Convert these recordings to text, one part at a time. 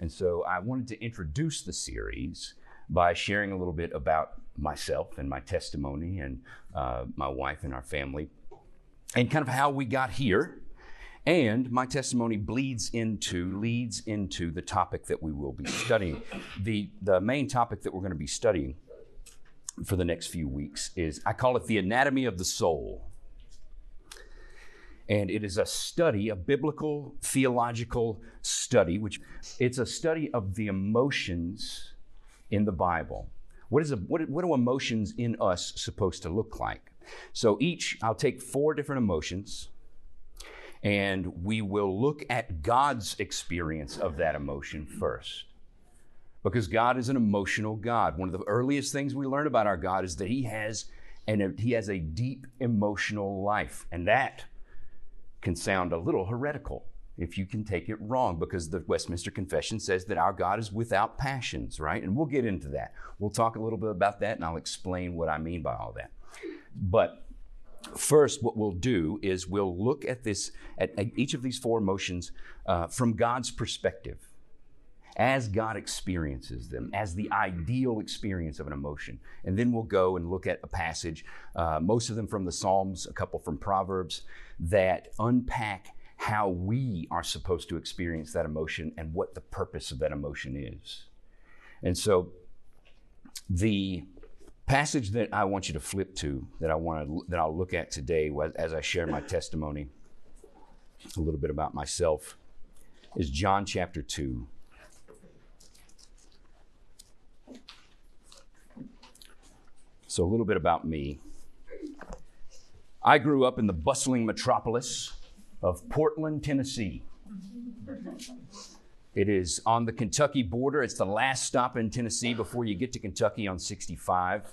And so I wanted to introduce the series by sharing a little bit about myself and my testimony and uh, my wife and our family and kind of how we got here. And my testimony bleeds into, leads into the topic that we will be studying. The, the main topic that we're going to be studying for the next few weeks is I call it the anatomy of the soul. And it is a study, a biblical theological study, which it's a study of the emotions in the Bible. What, is a, what, what are emotions in us supposed to look like? So each, I'll take four different emotions and we will look at God's experience of that emotion first. Because God is an emotional God. One of the earliest things we learn about our God is that He has and He has a deep emotional life. And that can sound a little heretical if you can take it wrong, because the Westminster Confession says that our God is without passions, right? And we'll get into that. We'll talk a little bit about that and I'll explain what I mean by all that. But first, what we'll do is we'll look at this, at, at each of these four emotions uh, from God's perspective, as God experiences them, as the ideal experience of an emotion. And then we'll go and look at a passage, uh, most of them from the Psalms, a couple from Proverbs, that unpack how we are supposed to experience that emotion and what the purpose of that emotion is. And so the passage that I want you to flip to, that I want to, that I'll look at today as I share my testimony, a little bit about myself, is John chapter 2. So, a little bit about me. I grew up in the bustling metropolis of Portland, Tennessee. It is on the Kentucky border. It's the last stop in Tennessee before you get to Kentucky on 65.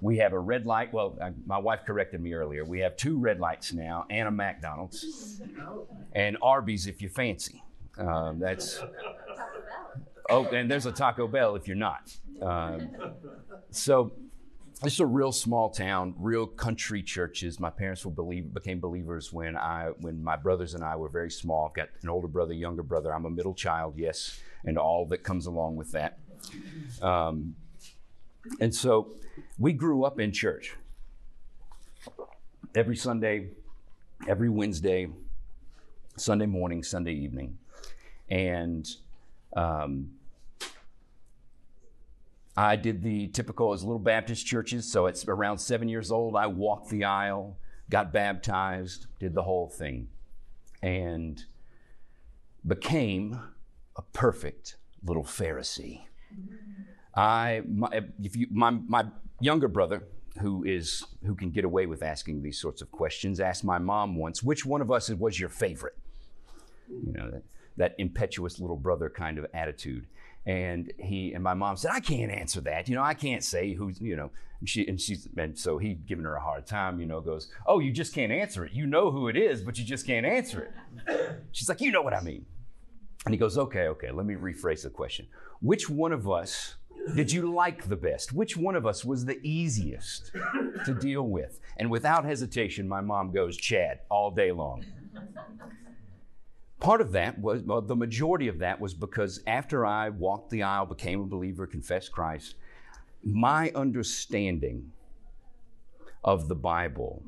We have a red light. Well, I, my wife corrected me earlier. We have two red lights now and a McDonald's and Arby's if you fancy. Um, that's oh, and there's a Taco Bell if you're not. Um, so it's a real small town, real country churches. My parents were believe, became believers when I when my brothers and I were very small. I've got an older brother, younger brother. I'm a middle child, yes, and all that comes along with that. Um, and so we grew up in church every Sunday, every Wednesday, Sunday morning, Sunday evening, and um, I did the typical as little Baptist churches. So it's around seven years old. I walked the aisle, got baptized, did the whole thing, and became a perfect little Pharisee. I, my, if you, my, my younger brother, who is who can get away with asking these sorts of questions, asked my mom once, "Which one of us was your favorite?" You know that, that impetuous little brother kind of attitude and he and my mom said, "I can't answer that. You know, I can't say who's you know." And she and she's and so he giving her a hard time. You know, goes, "Oh, you just can't answer it. You know who it is, but you just can't answer it." She's like, "You know what I mean." And he goes, "Okay, okay. Let me rephrase the question. Which one of us?" Did you like the best? Which one of us was the easiest to deal with? And without hesitation, my mom goes, Chad, all day long. Part of that was, well, the majority of that was because after I walked the aisle, became a believer, confessed Christ, my understanding of the Bible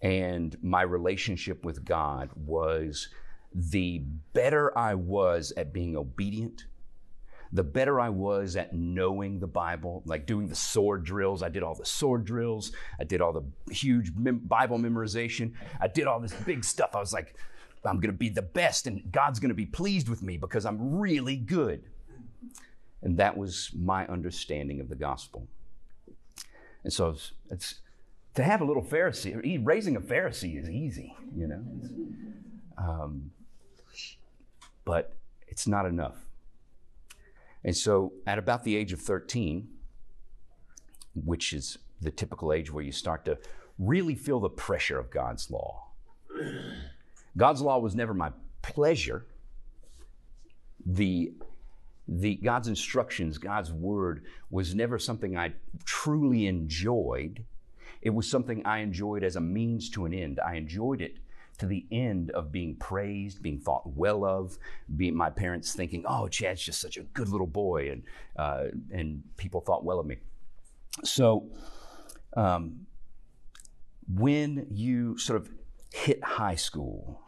and my relationship with God was the better I was at being obedient, the better I was at knowing the Bible, like doing the sword drills. I did all the sword drills. I did all the huge mem- Bible memorization. I did all this big stuff. I was like, I'm going to be the best and God's going to be pleased with me because I'm really good. And that was my understanding of the gospel. And so it's, it's to have a little Pharisee, raising a Pharisee is easy, you know. Um, but it's not enough. And so at about the age of 13, which is the typical age where you start to really feel the pressure of God's law. God's law was never my pleasure. The, the God's instructions, God's word was never something I truly enjoyed. It was something I enjoyed as a means to an end. I enjoyed it to the end of being praised, being thought well of, being my parents thinking, "Oh, Chad's just such a good little boy," and uh, and people thought well of me. So, um, when you sort of hit high school,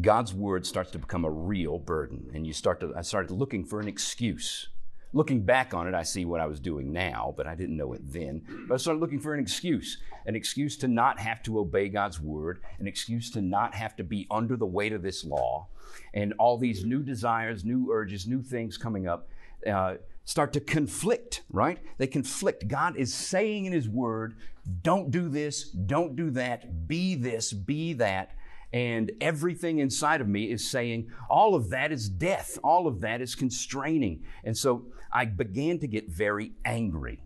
God's word starts to become a real burden, and you start to. I started looking for an excuse. Looking back on it, I see what I was doing now, but I didn't know it then. But I started looking for an excuse, an excuse to not have to obey God's word, an excuse to not have to be under the weight of this law, and all these new desires, new urges, new things coming up. Uh, start to conflict, right? They conflict. God is saying in His Word, don't do this, don't do that, be this, be that. And everything inside of me is saying, all of that is death, all of that is constraining. And so I began to get very angry.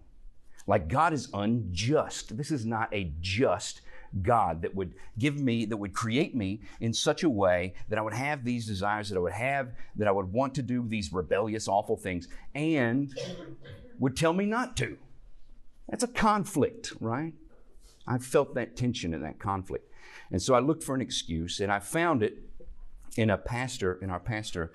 Like God is unjust. This is not a just God that would give me, that would create me in such a way that I would have these desires, that I would have, that I would want to do these rebellious, awful things, and would tell me not to. That's a conflict, right? I felt that tension and that conflict. And so I looked for an excuse, and I found it in a pastor, in our pastor,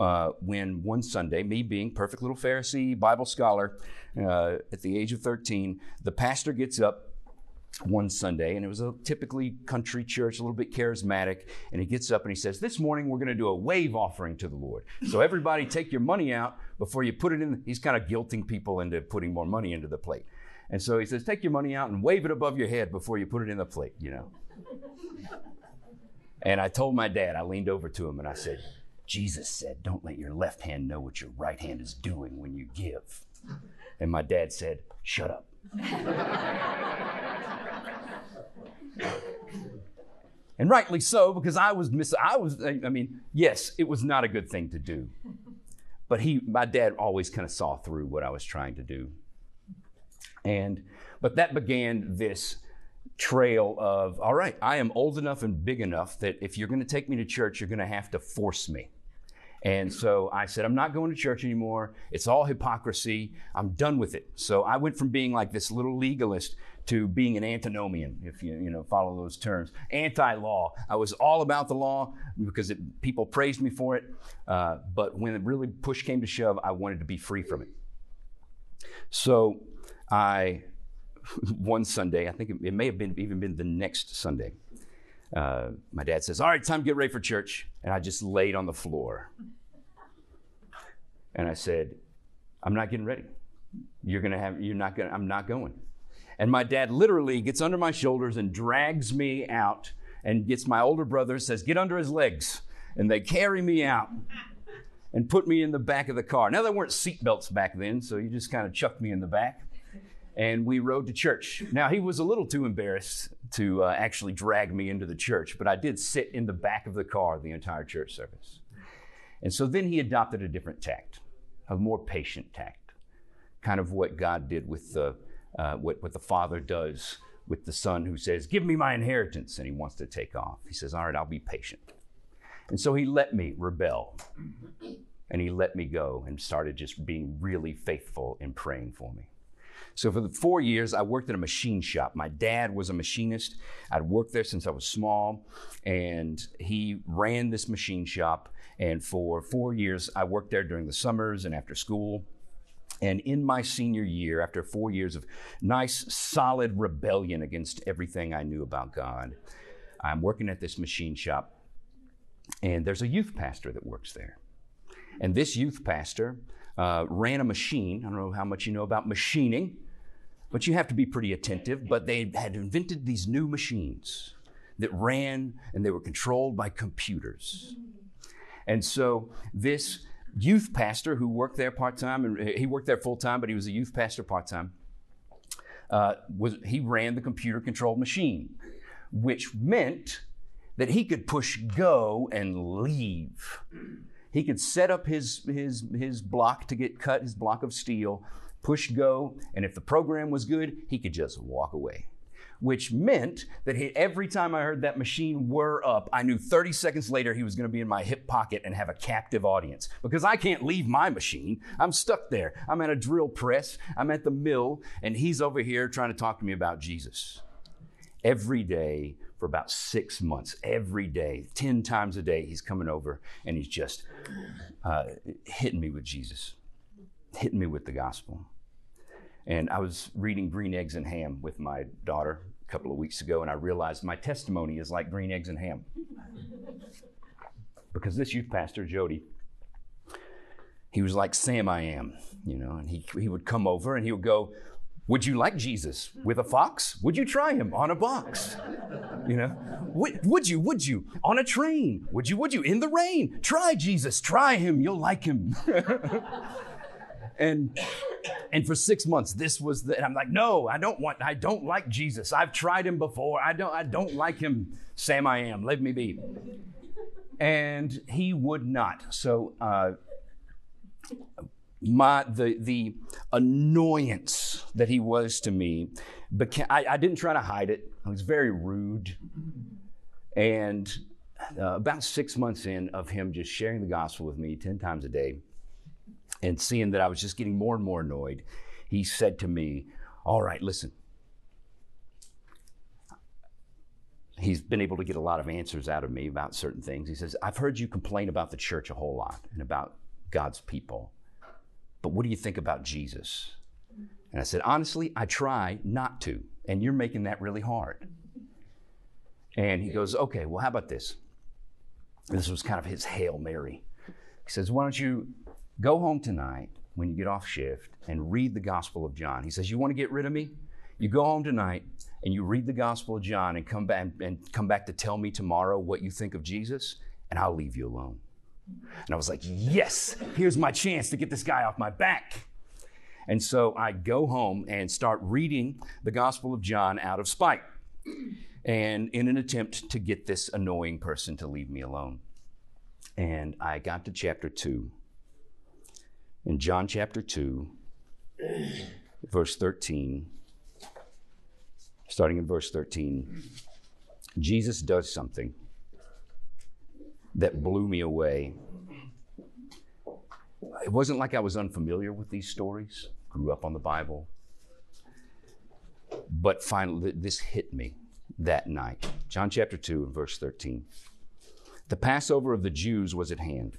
uh, when one Sunday, me being perfect little Pharisee, Bible scholar, uh, at the age of 13, the pastor gets up one Sunday, and it was a typically country church, a little bit charismatic. And he gets up and he says, This morning we're going to do a wave offering to the Lord. So everybody take your money out before you put it in. He's kind of guilting people into putting more money into the plate. And so he says, Take your money out and wave it above your head before you put it in the plate, you know. and I told my dad, I leaned over to him and I said, Jesus said, Don't let your left hand know what your right hand is doing when you give. And my dad said, Shut up. and rightly so because I was mis- I was I mean yes it was not a good thing to do. But he my dad always kind of saw through what I was trying to do. And but that began this trail of all right I am old enough and big enough that if you're going to take me to church you're going to have to force me and so I said, I'm not going to church anymore. It's all hypocrisy. I'm done with it. So I went from being like this little legalist to being an antinomian, if you you know follow those terms. Anti-law. I was all about the law because it, people praised me for it. Uh, but when it really push came to shove, I wanted to be free from it. So I one Sunday, I think it, it may have been even been the next Sunday. Uh, my dad says, "All right, time to get ready for church," and I just laid on the floor, and I said, "I'm not getting ready. You're gonna have. You're not gonna. I'm not going." And my dad literally gets under my shoulders and drags me out and gets my older brother, says, Get under his legs. And they carry me out and put me in the back of the car. Now, there weren't seatbelts back then, so you just kind of chucked me in the back. And we rode to church. Now, he was a little too embarrassed to uh, actually drag me into the church, but I did sit in the back of the car the entire church service. And so then he adopted a different tact, a more patient tact, kind of what God did with the uh, what, what the father does with the son who says, Give me my inheritance, and he wants to take off. He says, All right, I'll be patient. And so he let me rebel. And he let me go and started just being really faithful in praying for me. So for the four years, I worked at a machine shop. My dad was a machinist. I'd worked there since I was small, and he ran this machine shop. And for four years, I worked there during the summers and after school. And in my senior year, after four years of nice, solid rebellion against everything I knew about God, I'm working at this machine shop, and there's a youth pastor that works there. And this youth pastor uh, ran a machine. I don't know how much you know about machining, but you have to be pretty attentive. But they had invented these new machines that ran and they were controlled by computers. And so this youth pastor who worked there part time, and he worked there full time, but he was a youth pastor part time. Uh, was he ran the computer controlled machine, which meant that he could push go and leave. He could set up his his his block to get cut, his block of steel, push go, and if the program was good, he could just walk away which meant that he, every time I heard that machine whir up, I knew 30 seconds later he was going to be in my hip pocket and have a captive audience because I can't leave my machine. I'm stuck there. I'm at a drill press, I'm at the mill, and he's over here trying to talk to me about Jesus. every day for about six months. Every day, 10 times a day, he's coming over and he's just uh, hitting me with Jesus, hitting me with the gospel. And I was reading Green Eggs and Ham with my daughter a couple of weeks ago, and I realized my testimony is like green eggs and ham. because this youth pastor, Jody, he was like Sam I am, you know, and he, he would come over and he would go, Would you like Jesus with a fox? Would you try him on a box? You know, would, would you, would you, on a train? Would you, would you, in the rain? Try Jesus, try him, you'll like him. and and for six months this was the and i'm like no i don't want i don't like jesus. I've tried him before. I don't i don't like him. Sam i am. Let me be. And he would not. So uh, my the the annoyance that he was to me became I, I didn't try to hide it. I was very rude. And uh, about six months in of him just sharing the gospel with me 10 times a day and seeing that I was just getting more and more annoyed, he said to me, All right, listen. He's been able to get a lot of answers out of me about certain things. He says, I've heard you complain about the church a whole lot and about God's people, but what do you think about Jesus? And I said, Honestly, I try not to, and you're making that really hard. And he goes, Okay, well, how about this? This was kind of his Hail Mary. He says, Why don't you Go home tonight when you get off shift and read the Gospel of John. He says, You want to get rid of me? You go home tonight and you read the Gospel of John and come back and come back to tell me tomorrow what you think of Jesus, and I'll leave you alone. And I was like, Yes, here's my chance to get this guy off my back. And so I go home and start reading the Gospel of John out of spite and in an attempt to get this annoying person to leave me alone. And I got to chapter 2 in John chapter 2, verse 13, starting in verse 13, Jesus does something that blew me away. It wasn't like I was unfamiliar with these stories, grew up on the Bible, but finally, this hit me that night. John chapter 2 and verse 13. The Passover of the Jews was at hand.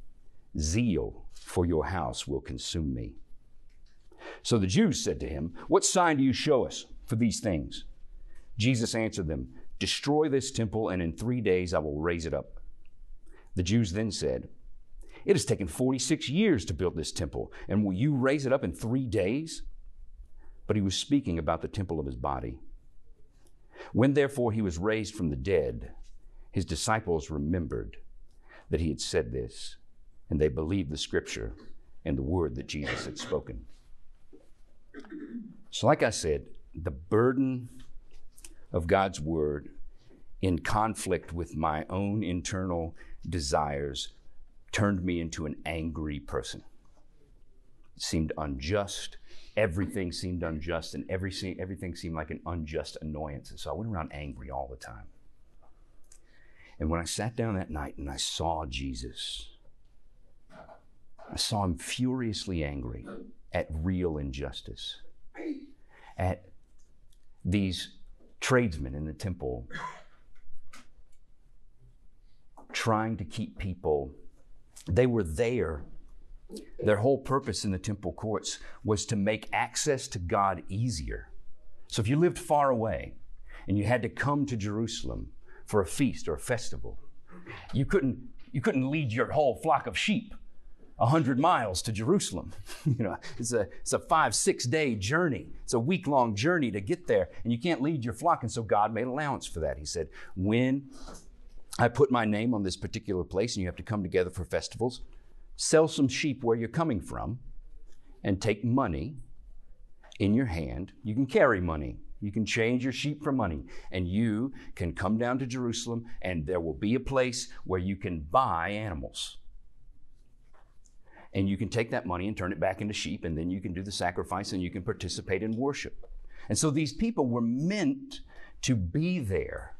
Zeal for your house will consume me. So the Jews said to him, What sign do you show us for these things? Jesus answered them, Destroy this temple, and in three days I will raise it up. The Jews then said, It has taken 46 years to build this temple, and will you raise it up in three days? But he was speaking about the temple of his body. When therefore he was raised from the dead, his disciples remembered that he had said this and they believed the scripture and the word that Jesus had spoken. So, like I said, the burden of God's word in conflict with my own internal desires turned me into an angry person. It seemed unjust. Everything seemed unjust, and every, everything seemed like an unjust annoyance. And so I went around angry all the time. And when I sat down that night and I saw Jesus, I saw him furiously angry at real injustice, at these tradesmen in the temple trying to keep people. They were there. Their whole purpose in the temple courts was to make access to God easier. So if you lived far away and you had to come to Jerusalem for a feast or a festival, you couldn't, you couldn't lead your whole flock of sheep 100 miles to Jerusalem. you know, it's a, it's a five, six day journey. It's a week long journey to get there, and you can't lead your flock. And so God made allowance for that. He said, When I put my name on this particular place and you have to come together for festivals, sell some sheep where you're coming from and take money in your hand. You can carry money You can change your sheep for money, and you can come down to Jerusalem, and there will be a place where you can buy animals. And you can take that money and turn it back into sheep, and then you can do the sacrifice and you can participate in worship. And so these people were meant to be there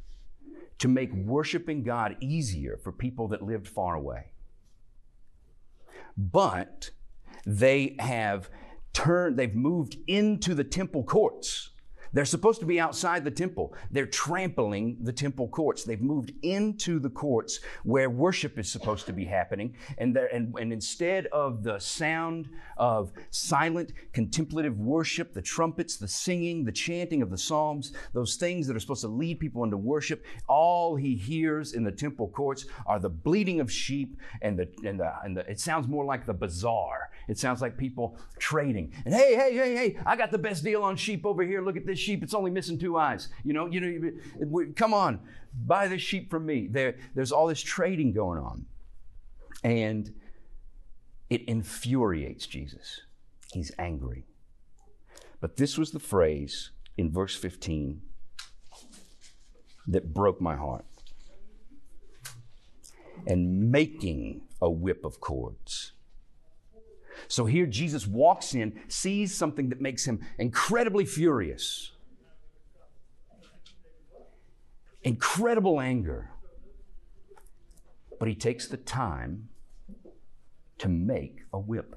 to make worshiping God easier for people that lived far away. But they have turned, they've moved into the temple courts they're supposed to be outside the temple. They're trampling the temple courts. They've moved into the courts where worship is supposed to be happening. And, and, and instead of the sound of silent, contemplative worship, the trumpets, the singing, the chanting of the Psalms, those things that are supposed to lead people into worship, all he hears in the temple courts are the bleating of sheep and the, and the, and the it sounds more like the bazaar. It sounds like people trading. And hey, hey, hey, hey, I got the best deal on sheep over here. Look at this sheep. It's only missing two eyes. You know, you know, come on, buy this sheep from me. There, there's all this trading going on. And it infuriates Jesus. He's angry. But this was the phrase in verse 15 that broke my heart. And making a whip of cords. So here Jesus walks in, sees something that makes him incredibly furious, incredible anger. But he takes the time to make a whip.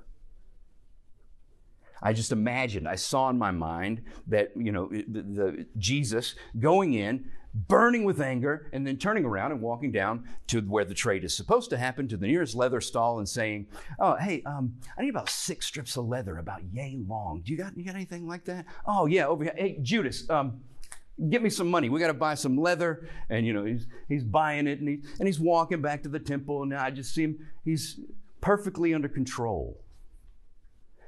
I just imagined, I saw in my mind that, you know, the, the, Jesus going in, burning with anger, and then turning around and walking down to where the trade is supposed to happen, to the nearest leather stall, and saying, "Oh, hey, um, I need about six strips of leather, about yay long. Do you got you got anything like that? Oh yeah, over here. Hey, Judas, um, Give me some money. We got to buy some leather. And, you know, he's, he's buying it and, he, and he's walking back to the temple. And I just see him, he's perfectly under control.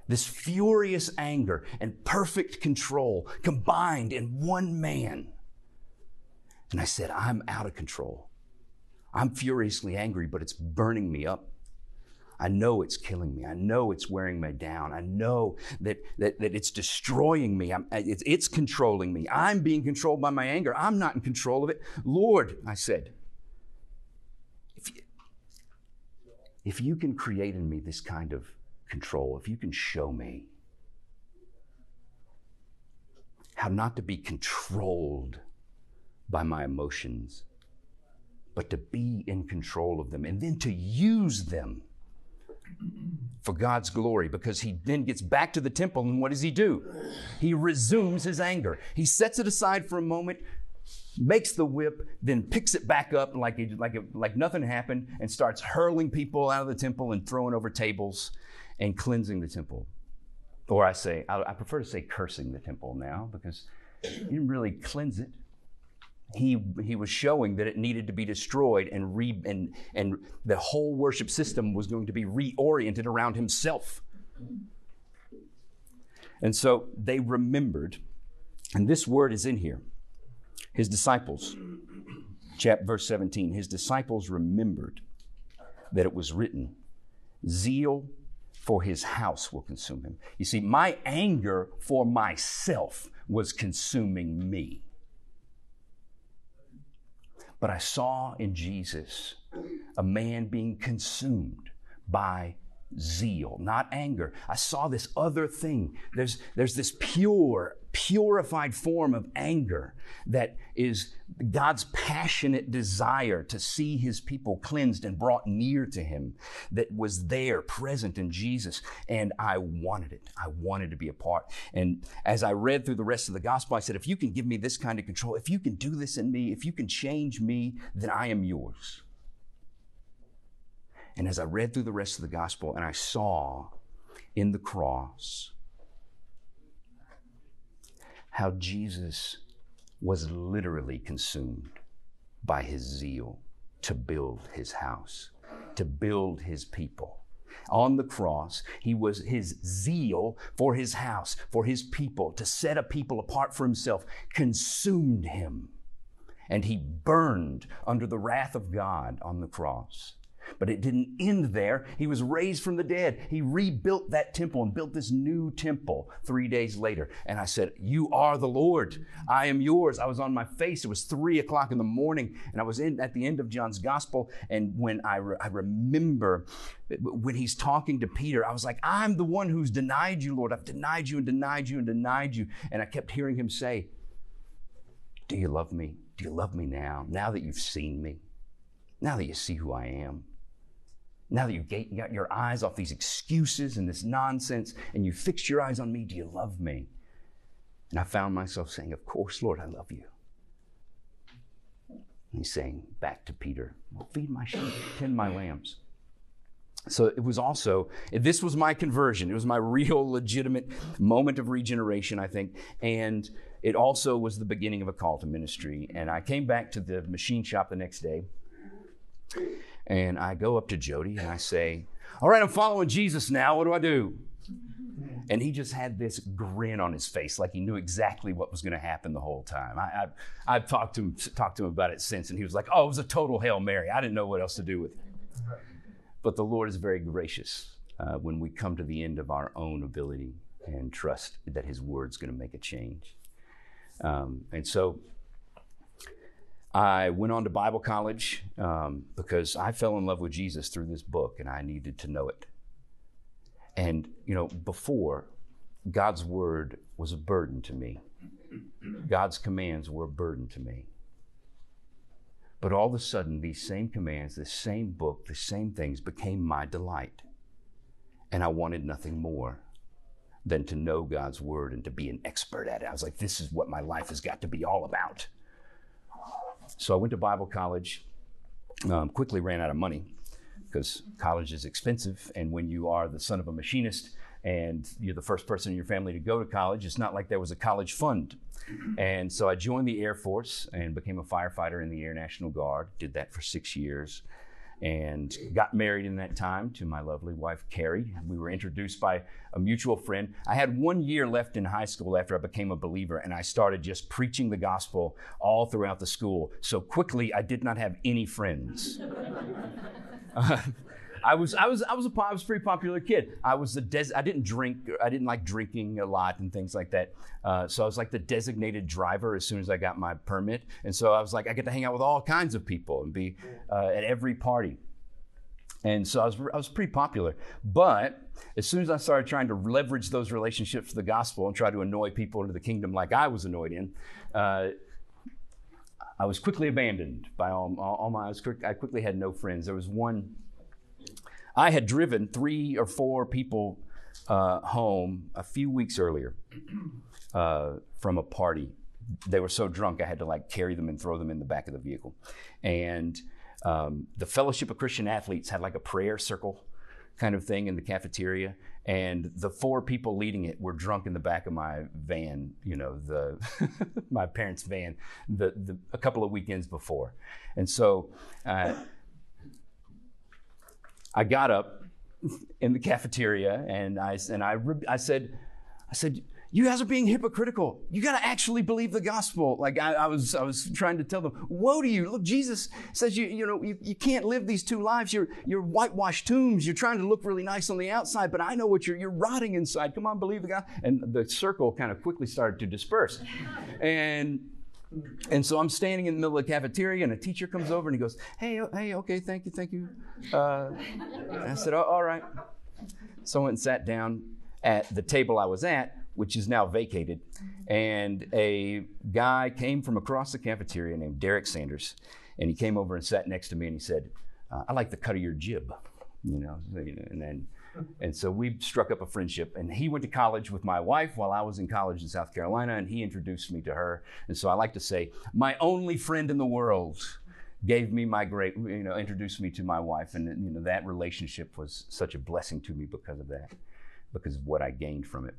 This furious anger and perfect control combined in one man. And I said, I'm out of control. I'm furiously angry, but it's burning me up. I know it's killing me. I know it's wearing me down. I know that, that, that it's destroying me. Uh, it's, it's controlling me. I'm being controlled by my anger. I'm not in control of it. Lord, I said, if you, if you can create in me this kind of control, if you can show me how not to be controlled by my emotions, but to be in control of them and then to use them for God's glory because he then gets back to the temple and what does he do? He resumes his anger. He sets it aside for a moment, makes the whip, then picks it back up like, it, like, it, like nothing happened and starts hurling people out of the temple and throwing over tables and cleansing the temple. Or I say, I, I prefer to say cursing the temple now because he didn't really cleanse it he, he was showing that it needed to be destroyed and, re, and, and the whole worship system was going to be reoriented around himself. And so they remembered, and this word is in here. His disciples, chapter verse 17, his disciples remembered that it was written, Zeal for his house will consume him. You see, my anger for myself was consuming me. But I saw in Jesus a man being consumed by zeal, not anger. I saw this other thing. There's, there's this pure, purified form of anger that is God's passionate desire to see his people cleansed and brought near to him that was there present in Jesus. And I wanted it. I wanted to be a part. And as I read through the rest of the gospel, I said, if you can give me this kind of control, if you can do this in me, if you can change me, then I am yours. And as I read through the rest of the gospel and I saw in the cross how Jesus was literally consumed by his zeal to build his house, to build his people. On the cross, he was his zeal for his house, for his people, to set a people apart for himself, consumed him. And he burned under the wrath of God on the cross But it didn't end there. He was raised from the dead. He rebuilt that temple and built this new temple three days later. And I said, You are the Lord. I am yours. I was on my face. It was three o'clock in the morning, and I was in at the end of John's gospel. And when I, re- I remember when he's talking to Peter, I was like, I'm the one who's denied you, Lord. I've denied you and denied you and denied you. And I kept hearing him say, Do you love me? Do you love me now? Now that you've seen me? Now that you see who I am? Now that you've got your eyes off these excuses and this nonsense and you fixed your eyes on me, do you love me? And I found myself saying, Of course, Lord, I love you. And he's saying back to Peter, well, Feed my sheep, tend my lambs. So it was also, this was my conversion. It was my real, legitimate moment of regeneration, I think. And it also was the beginning of a call to ministry. And I came back to the machine shop the next day and I go up to Jody and I say, All right, I'm following Jesus now. What do I do? And he just had this grin on his face, like he knew exactly what was going to happen the whole time. I, have I've talked to him, talked to him about it since, and he was like, "Oh, it was a total hail mary. I didn't know what else to do with it." But the Lord is very gracious uh, when we come to the end of our own ability and trust that His Word's going to make a change. Um, and so I went on to Bible college um, because I fell in love with Jesus through this book and I needed to know it. And, you know, before, God's word was a burden to me, God's commands were a burden to me. But all of a sudden, these same commands, this same book, the same things became my delight. And I wanted nothing more than to know God's word and to be an expert at it. I was like, this is what my life has got to be all about. So I went to Bible college, um, quickly ran out of money because college is expensive. And when you are the son of a machinist and you're the first person in your family to go to college, it's not like there was a college fund. And so I joined the Air Force and became a firefighter in the Air National Guard, did that for six years and got married in that time to my lovely wife, Carrie. We were introduced by a mutual friend. I had one year left in high school after I became a believer, and I started just preaching the gospel all throughout the school. So quickly, I did not have any friends. uh, I was I was I was a I was a pretty popular kid. I was the des- I didn't drink. I didn't like drinking a lot and things like that. Uh, so I was like the designated driver as soon as I got my permit. And so I was like I get to hang out with all kinds of people and be uh, at every party. And so I was, I was pretty popular. But as soon as I started trying to leverage those relationships for the gospel and try to annoy people into the kingdom like I was annoyed in, uh, I was quickly abandoned by all, all, all my, I, was, I quickly had no friends. There was one I had driven three or four people uh, home a few weeks earlier uh, from a party. They were so drunk, I had to like carry them and throw them in the back of the vehicle. And um, the Fellowship of Christian Athletes had like a prayer circle kind of thing in the cafeteria. And the four people leading it were drunk in the back of my van, you know, the my parents' van, the, the a couple of weekends before. And so uh, I got up in the cafeteria and I, and I, I said, I said, you guys are being hypocritical. You got to actually believe the gospel. Like I, I, was, I was trying to tell them, woe to you. Look, Jesus says you, you know, you, you can't live these two lives. You're, you're whitewashed tombs. You're trying to look really nice on the outside, but I know what you're, you're rotting inside. Come on, believe the God. And the circle kind of quickly started to disperse. And and so I'm standing in the middle of the cafeteria, and a teacher comes over and he goes, "Hey, hey, okay, thank you, thank you." Uh, I said, oh, "All right." So I went and sat down at the table I was at, which is now vacated, and a guy came from across the cafeteria named Derek Sanders, and he came over and sat next to me, and he said, uh, "I like the cut of your jib," you know, and then and so we struck up a friendship. And he went to college with my wife while I was in college in South Carolina, and he introduced me to her. And so I like to say, my only friend in the world gave me my great, you know, introduced me to my wife. And, you know, that relationship was such a blessing to me because of that, because of what I gained from it.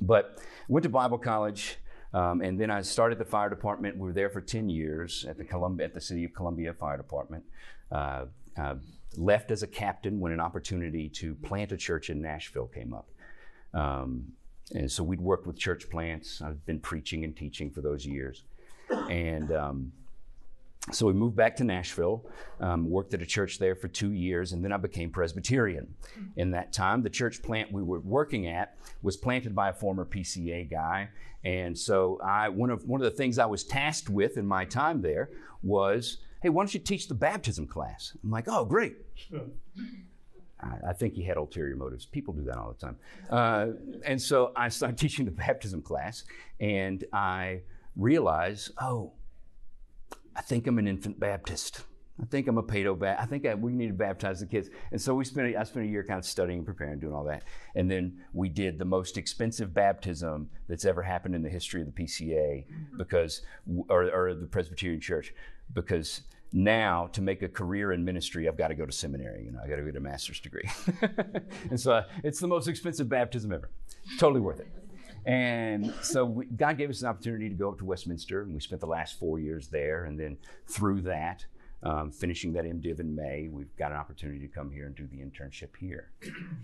But went to Bible college. Um, and then I started the fire department. We were there for 10 years at the, Columbia, at the City of Columbia Fire Department. Uh, uh, left as a captain when an opportunity to plant a church in Nashville came up. Um, and so we'd worked with church plants. I've been preaching and teaching for those years. And um, so we moved back to Nashville, um, worked at a church there for two years, and then I became Presbyterian. In that time, the church plant we were working at was planted by a former PCA guy, and so I one of one of the things I was tasked with in my time there was, hey, why don't you teach the baptism class? I'm like, oh, great. I, I think he had ulterior motives. People do that all the time. Uh, and so I started teaching the baptism class, and I realized, oh, I think I'm an infant Baptist. I think I'm a pedo Baptist. I think I, we need to baptize the kids. And so we spent, a, I spent a year kind of studying, preparing, doing all that. And then we did the most expensive baptism that's ever happened in the history of the PCA because, or, or the Presbyterian Church, because now to make a career in ministry, I've got to go to seminary. You know, I got to get a master's degree. and so it's the most expensive baptism ever. Totally worth it. And so we, God gave us an opportunity to go up to Westminster, and we spent the last four years there. And then through that, um, finishing that MDiv in May, we've got an opportunity to come here and do the internship here.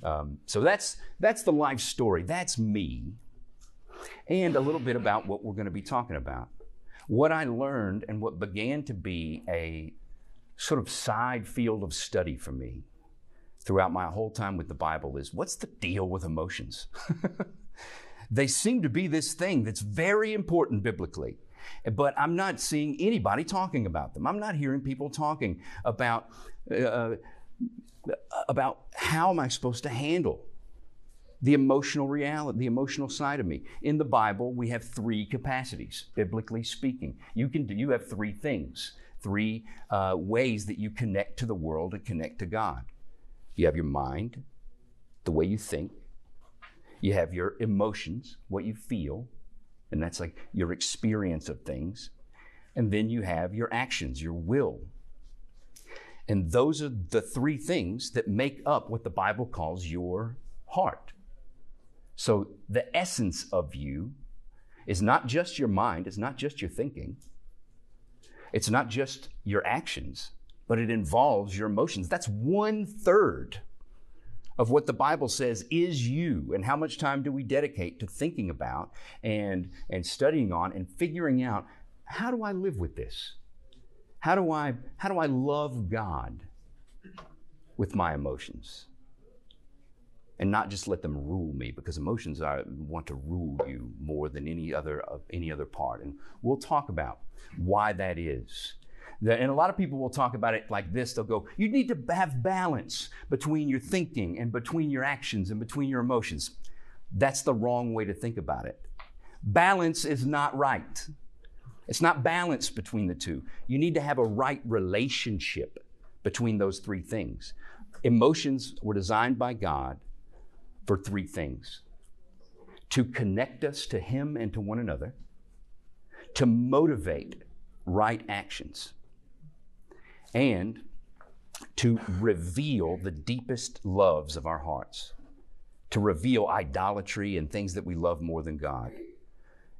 Um, so that's that's the life story. That's me, and a little bit about what we're going to be talking about. What I learned and what began to be a sort of side field of study for me throughout my whole time with the Bible is what's the deal with emotions? They seem to be this thing that's very important biblically. But I'm not seeing anybody talking about them. I'm not hearing people talking about, uh, about how am I supposed to handle the emotional reality, the emotional side of me. In the Bible, we have three capacities, biblically speaking. You can do, you have three things, three uh, ways that you connect to the world and connect to God. You have your mind, the way you think, you have your emotions, what you feel, and that's like your experience of things. And then you have your actions, your will. And those are the three things that make up what the Bible calls your heart. So the essence of you is not just your mind, it's not just your thinking, it's not just your actions, but it involves your emotions. That's one third of what the Bible says is you and how much time do we dedicate to thinking about and, and studying on and figuring out how do I live with this? How do I, how do I love God with my emotions? And not just let them rule me because emotions are, want to rule you more than any other, uh, any other part. And we'll talk about why that is and a lot of people will talk about it like this. They'll go, You need to have balance between your thinking and between your actions and between your emotions. That's the wrong way to think about it. Balance is not right. It's not balance between the two. You need to have a right relationship between those three things. Emotions were designed by God for three things to connect us to Him and to one another, to motivate right actions and to reveal the deepest loves of our hearts, to reveal idolatry and things that we love more than God.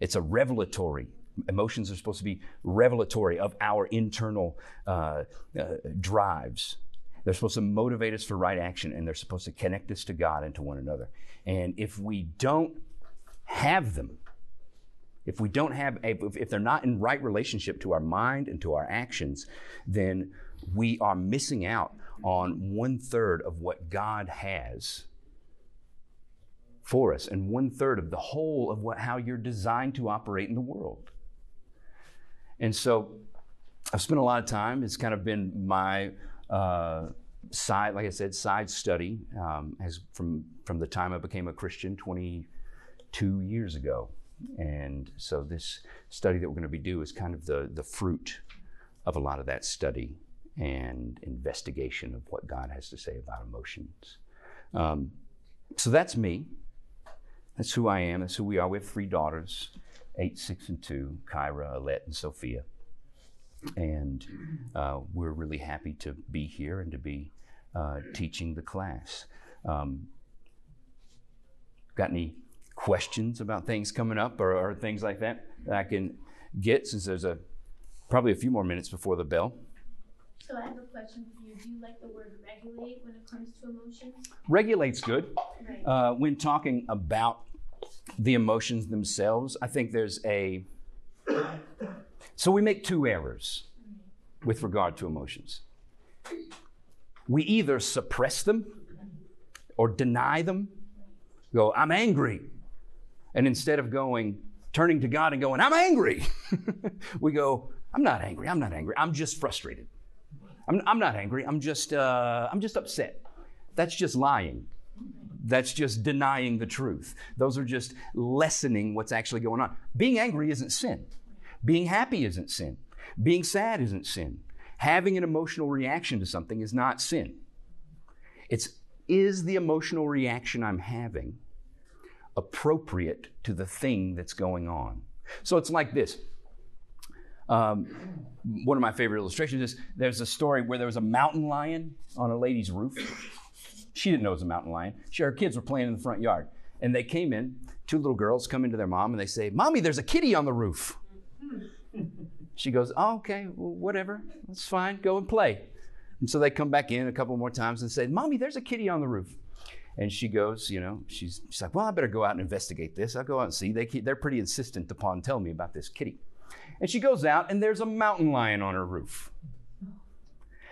It's a revelatory. Emotions are supposed to be revelatory of our internal uh, uh, drives. They're supposed to motivate us for right action and they're supposed to connect us to God and to one another. And if we don't have them, if we don't have, a, if they're not in right relationship to our mind and to our actions, then we are missing out on one third of what God has for us and one third of the whole of what, how you're designed to operate in the world. And so I've spent a lot of time, it's kind of been my uh, side, like I said, side study um, from, from the time I became a Christian 22 years ago. And so this study that we're going to be doing is kind of the, the fruit of a lot of that study and investigation of what God has to say about emotions. Um, so that's me. That's who I am. That's who we are. We have three daughters eight, six, and two Kyra, Alette, and Sophia. And uh, we're really happy to be here and to be uh, teaching the class. Um, got any questions about things coming up or, or things like that, that I can get since there's a probably a few more minutes before the bell. So I have a question for you. Do you like the word regulate when it comes to emotions? Regulate's good. Right. Uh, when talking about the emotions themselves, I think there's a. So we make two errors. with regard to emotions. We either suppress them or deny them, go, I'm angry. And instead of going, turning to God and going, I'm angry, we go, I'm not angry, I'm not angry, I'm just frustrated. I'm, I'm not angry, I'm just, uh, I'm just upset. That's just lying. That's just denying the truth. Those are just lessening what's actually going on. Being angry isn't sin. Being happy isn't sin. Being sad isn't sin. Having an emotional reaction to something is not sin. It's is the emotional reaction I'm having appropriate to the thing that's going on? So it's like this. Um, one of my favorite illustrations is there's a story where there was a mountain lion on a lady's roof. She didn't know it was a mountain lion. She, her kids were playing in the front yard. And they came in, two little girls come into their mom and they say, Mommy, there's a kitty on the roof. She goes, oh, okay, well, whatever. That's fine. Go and play. And so they come back in a couple more times and say, Mommy, there's a kitty on the roof. And she goes, you know, she's, she's like, well, I better go out and investigate this. I'll go out and see. They they're pretty insistent upon telling me about this kitty. And she goes out, and there's a mountain lion on her roof.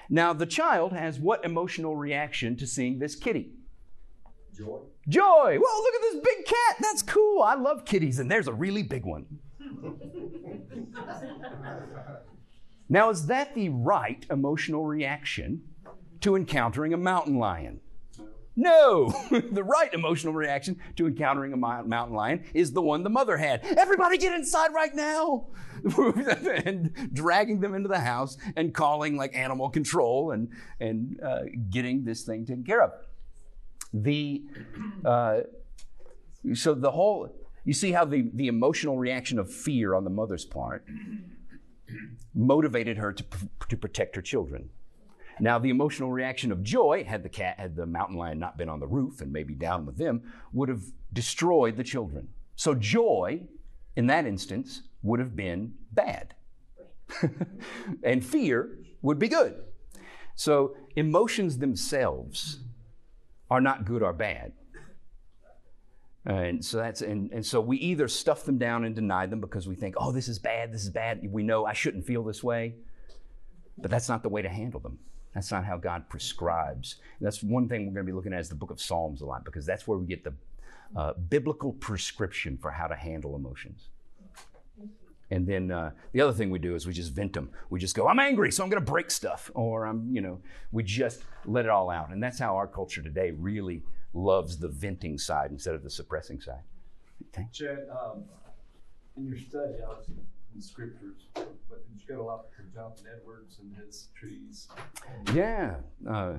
Now, the child has what emotional reaction to seeing this kitty? Joy. Joy! Whoa, look at this big cat. That's cool. I love kitties, and there's a really big one. now, is that the right emotional reaction to encountering a mountain lion? No, the right emotional reaction to encountering a mountain lion is the one the mother had. Everybody get inside right now! and dragging them into the house and calling like animal control and, and uh, getting this thing taken care of. The, uh, so the whole, you see how the, the emotional reaction of fear on the mother's part motivated her to, to protect her children. Now, the emotional reaction of joy, had the cat, had the mountain lion not been on the roof and maybe down with them, would have destroyed the children. So, joy, in that instance, would have been bad. and fear would be good. So, emotions themselves are not good or bad. And so that's and, and so we either stuff them down and deny them because we think, oh, this is bad, this is bad. We know I shouldn't feel this way. But that's not the way to handle them. That's not how God prescribes. And that's one thing we're going to be looking at is the book of Psalms a lot because that's where we get the uh, biblical prescription for how to handle emotions. And then uh, the other thing we do is we just vent them. We just go, I'm angry, so I'm going to break stuff. Or I'm, you know, we just let it all out. And that's how our culture today really loves the venting side instead of the suppressing side. Okay. Chad, um, in your study, obviously, in scriptures, but did you get a lot from Jonathan Edwards and his trees? Yeah, uh,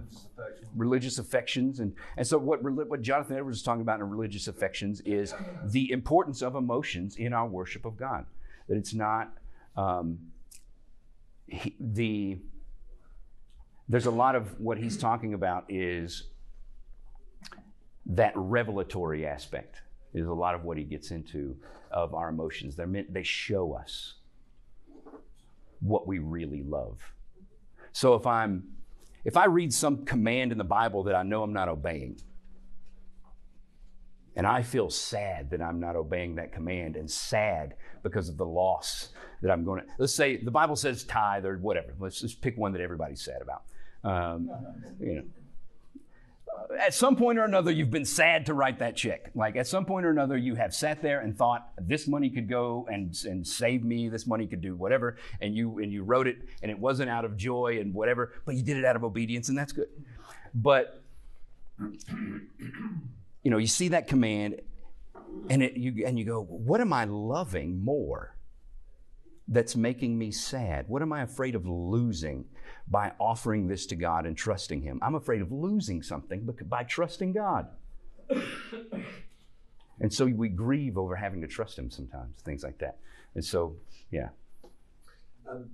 religious affections, and and so what what Jonathan Edwards is talking about in religious affections is the importance of emotions in our worship of God. That it's not um, he, the there's a lot of what he's talking about is that revelatory aspect is a lot of what he gets into of our emotions. They're meant, they show us what we really love. So if I'm if I read some command in the Bible that I know I'm not obeying, and I feel sad that I'm not obeying that command and sad because of the loss that I'm going to, let's say the Bible says tithe or whatever. Let's just pick one that everybody's sad about. Um, you know, at some point or another, you've been sad to write that check. Like at some point or another, you have sat there and thought this money could go and, and save me. This money could do whatever, and you and you wrote it, and it wasn't out of joy and whatever, but you did it out of obedience, and that's good. But you know, you see that command, and it you and you go, what am I loving more? That's making me sad. What am I afraid of losing? By offering this to God and trusting Him. I'm afraid of losing something by trusting God. and so we grieve over having to trust Him sometimes, things like that. And so, yeah. Um,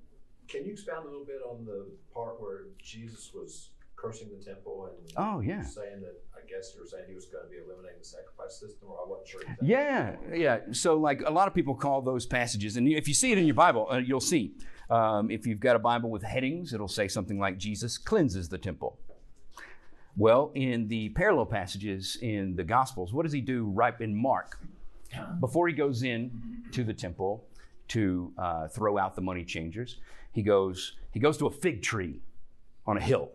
can you expound a little bit on the part where Jesus was cursing the temple and oh yeah saying that I guess you were saying he was going to be eliminating the sacrifice system or I wasn't sure yeah yeah so like a lot of people call those passages and if you see it in your Bible uh, you'll see um, if you've got a Bible with headings, it'll say something like Jesus cleanses the temple. Well, in the parallel passages in the Gospels, what does he do right in Mark? Before he goes in to the temple to uh, throw out the money changers, he goes, he goes to a fig tree on a hill.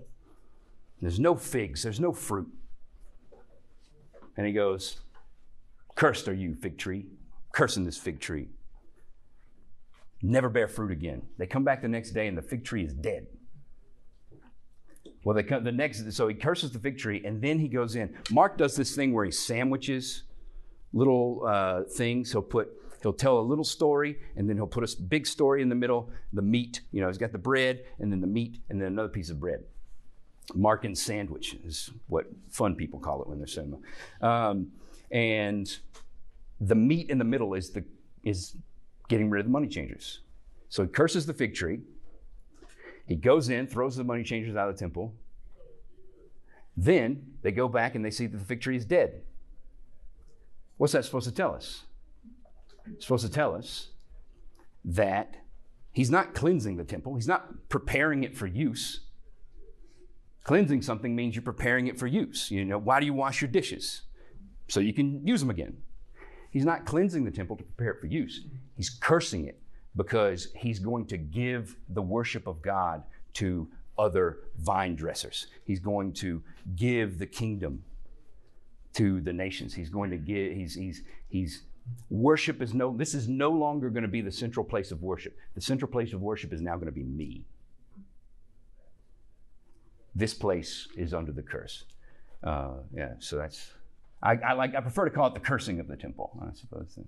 There's no figs, there's no fruit. And he goes, Cursed are you, fig tree, cursing this fig tree. Never bear fruit again. They come back the next day and the fig tree is dead. Well, they come the next, so he curses the fig tree and then he goes in. Mark does this thing where he sandwiches little uh, things. He'll put, he'll tell a little story and then he'll put a big story in the middle, the meat. You know, he's got the bread and then the meat and then another piece of bread. Markan sandwich is what fun people call it when they're cinema. Um, and the meat in the middle is the is getting rid of the money changers. So he curses the fig tree. He goes in, throws the money changers out of the temple. Then they go back and they see that the fig tree is dead. What's that supposed to tell us? It's supposed to tell us that he's not cleansing the temple, he's not preparing it for use. Cleansing something means you're preparing it for use. You know, why do you wash your dishes? So you can use them again. He's not cleansing the temple to prepare it for use. He's cursing it because he's going to give the worship of God to other vine dressers. He's going to give the kingdom to the nations. He's going to give, he's, he's, he's, worship is no, this is no longer going to be the central place of worship. The central place of worship is now going to be me this place is under the curse. Uh, yeah, so that's I, I, like I prefer to call it the cursing of the temple. I suppose.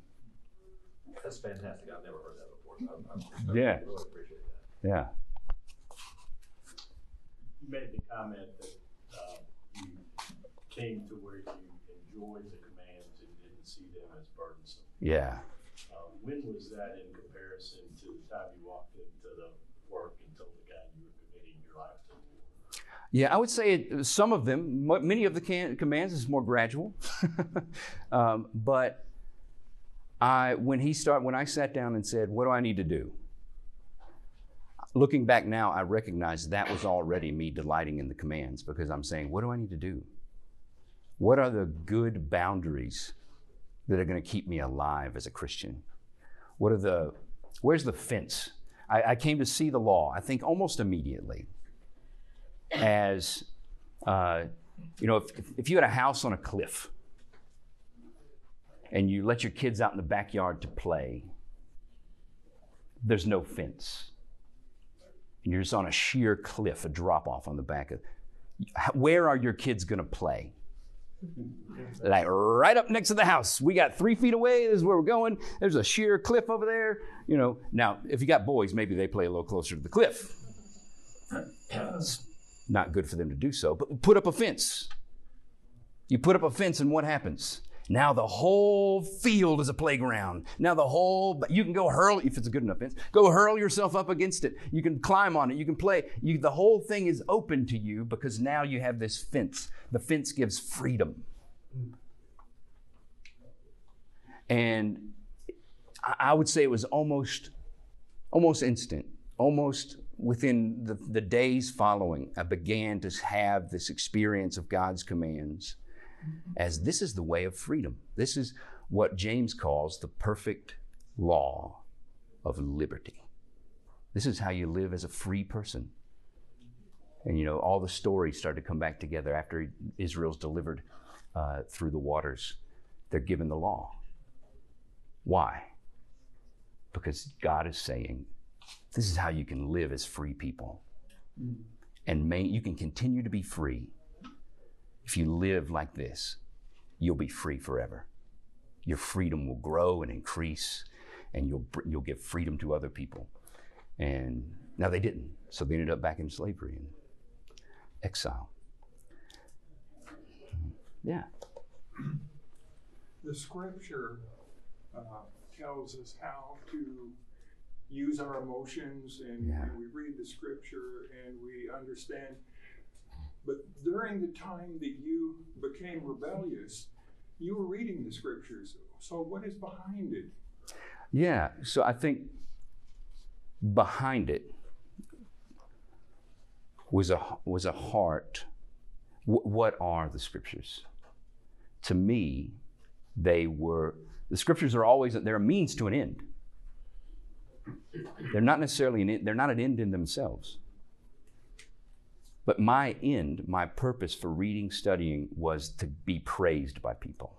That's fantastic. I've never heard that before. So I'm, I'm, yeah. really appreciate that. Yeah. You made the comment that uh, you came to where you enjoyed the commands and didn't see them as burdensome. Yeah. Uh, when was that in comparison to the time you walked into the work and told the guy you were committing your life to? Yeah, I would say it, some of them, many of the can, commands is more gradual. um, but I, when he start, when I sat down and said, "What do I need to do?" Looking back now, I recognize that was already me delighting in the commands because I'm saying, "What do I need to do? What are the good boundaries that are going to keep me alive as a Christian? What are the, where's the fence?" I, I came to see the law. I think almost immediately as, uh, you know, if, if you had a house on a cliff and you let your kids out in the backyard to play, there's no fence. And you're just on a sheer cliff, a drop off on the back of. Where are your kids going to play? Like right up next to the house. We got three feet away. This is where we're going. There's a sheer cliff over there. You know. Now, if you got boys, maybe they play a little closer to the cliff not good for them to do so, but put up a fence. You put up a fence, and what happens? Now the whole field is a playground. Now the whole, you can go hurl, if it's a good enough fence, go hurl yourself up against it. You can climb on it. You can play. You, the whole thing is open to you because now you have this fence. The fence gives freedom. And I would say it was almost, almost instant, almost within the, the days following, I began to have this experience of God's commands as this is the way of freedom. This is what James calls the perfect law of liberty. This is how you live as a free person. And you know, all the stories start to come back together after Israel's delivered uh, through the waters. They're given the law. Why? Because God is saying, this is how you can live as free people. And may, you can continue to be free. If you live like this, you'll be free forever. Your freedom will grow and increase, and you'll, you'll give freedom to other people. And now they didn't. So they ended up back in slavery and exile. Yeah. The scripture uh, tells us how to use our emotions and, Yeah. and we read the scripture and we understand. But during the time that you became rebellious, you were reading the scriptures. So, what is behind it? Yeah. So I think behind it was a was a heart. W- what are the scriptures? To me, they were the scriptures are always they're a means to an end. They're not necessarily an they're not an end in themselves. But my end, my purpose for reading, studying was to be praised by people.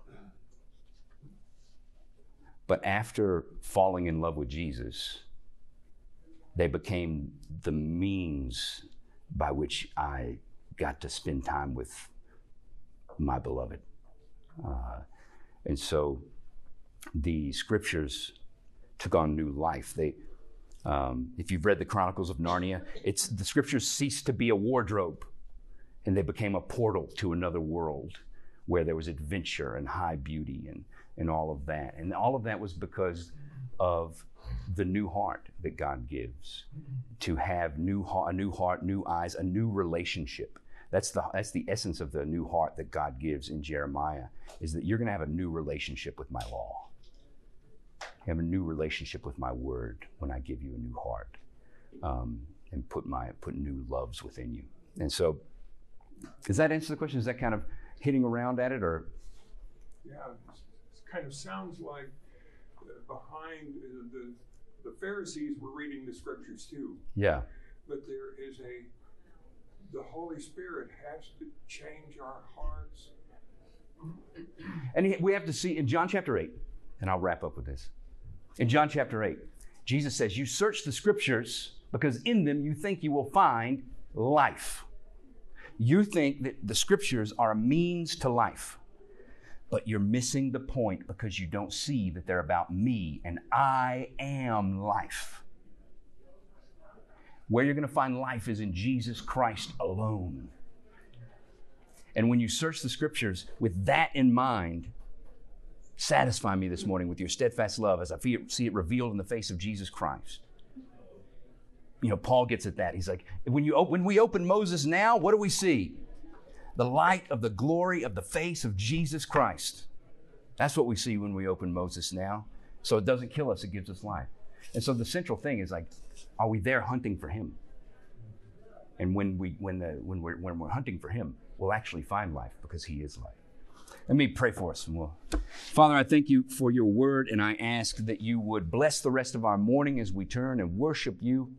But after falling in love with Jesus, they became the means by which I got to spend time with my beloved. Uh, and so the scriptures took on new life. They, um, if you've read the Chronicles of Narnia, it's the scriptures ceased to be a wardrobe, and they became a portal to another world where there was adventure and high beauty and and all of that. And all of that was because of the new heart that God gives to have new heart, a new heart, new eyes, a new relationship. That's the that's the essence of the new heart that God gives in Jeremiah is that you're going to have a new relationship with my law. You have a new relationship with my word when I give you a new heart um, and put my put new loves within you. And so, does that answer the question? Is that kind of hitting around at it, or Yeah, it kind of sounds like behind uh, the, the Pharisees were reading the scriptures too, yeah? but there is a, the Holy Spirit has to change our hearts. And we have to see in John chapter 8, and I'll wrap up with this. In John chapter 8, Jesus says, You search the scriptures because in them you think you will find life. You think that the scriptures are a means to life, but you're missing the point because you don't see that they're about me and I am life. Where you're going to find life is in Jesus Christ alone. And when you search the scriptures with that in mind, satisfy me this morning with your steadfast love as I see it revealed in the face of Jesus Christ. You know, Paul gets at that. He's like, when, you, when we open Moses now, what do we see? The light of the glory of the face of Jesus Christ. That's what we see when we open Moses now. So it doesn't kill us, it gives us life. And so the central thing is like, are we there hunting for him? And when we when the when we're when we're hunting for him, we'll actually find life because he is life. Let me pray for us and we'll Father, I thank you for your word, and I ask that you would bless the rest of our morning as we turn and worship you,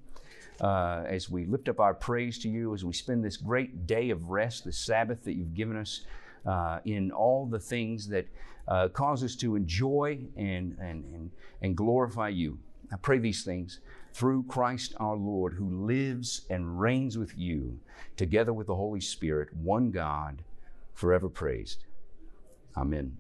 uh, as we lift up our praise to you, as we spend this great day of rest, this Sabbath that you've given us, uh, in all the things that uh, cause us to enjoy and, and, and, and glorify you. I pray these things through Christ our Lord, who lives and reigns with you, together with the Holy Spirit, one God, forever praised. Amen.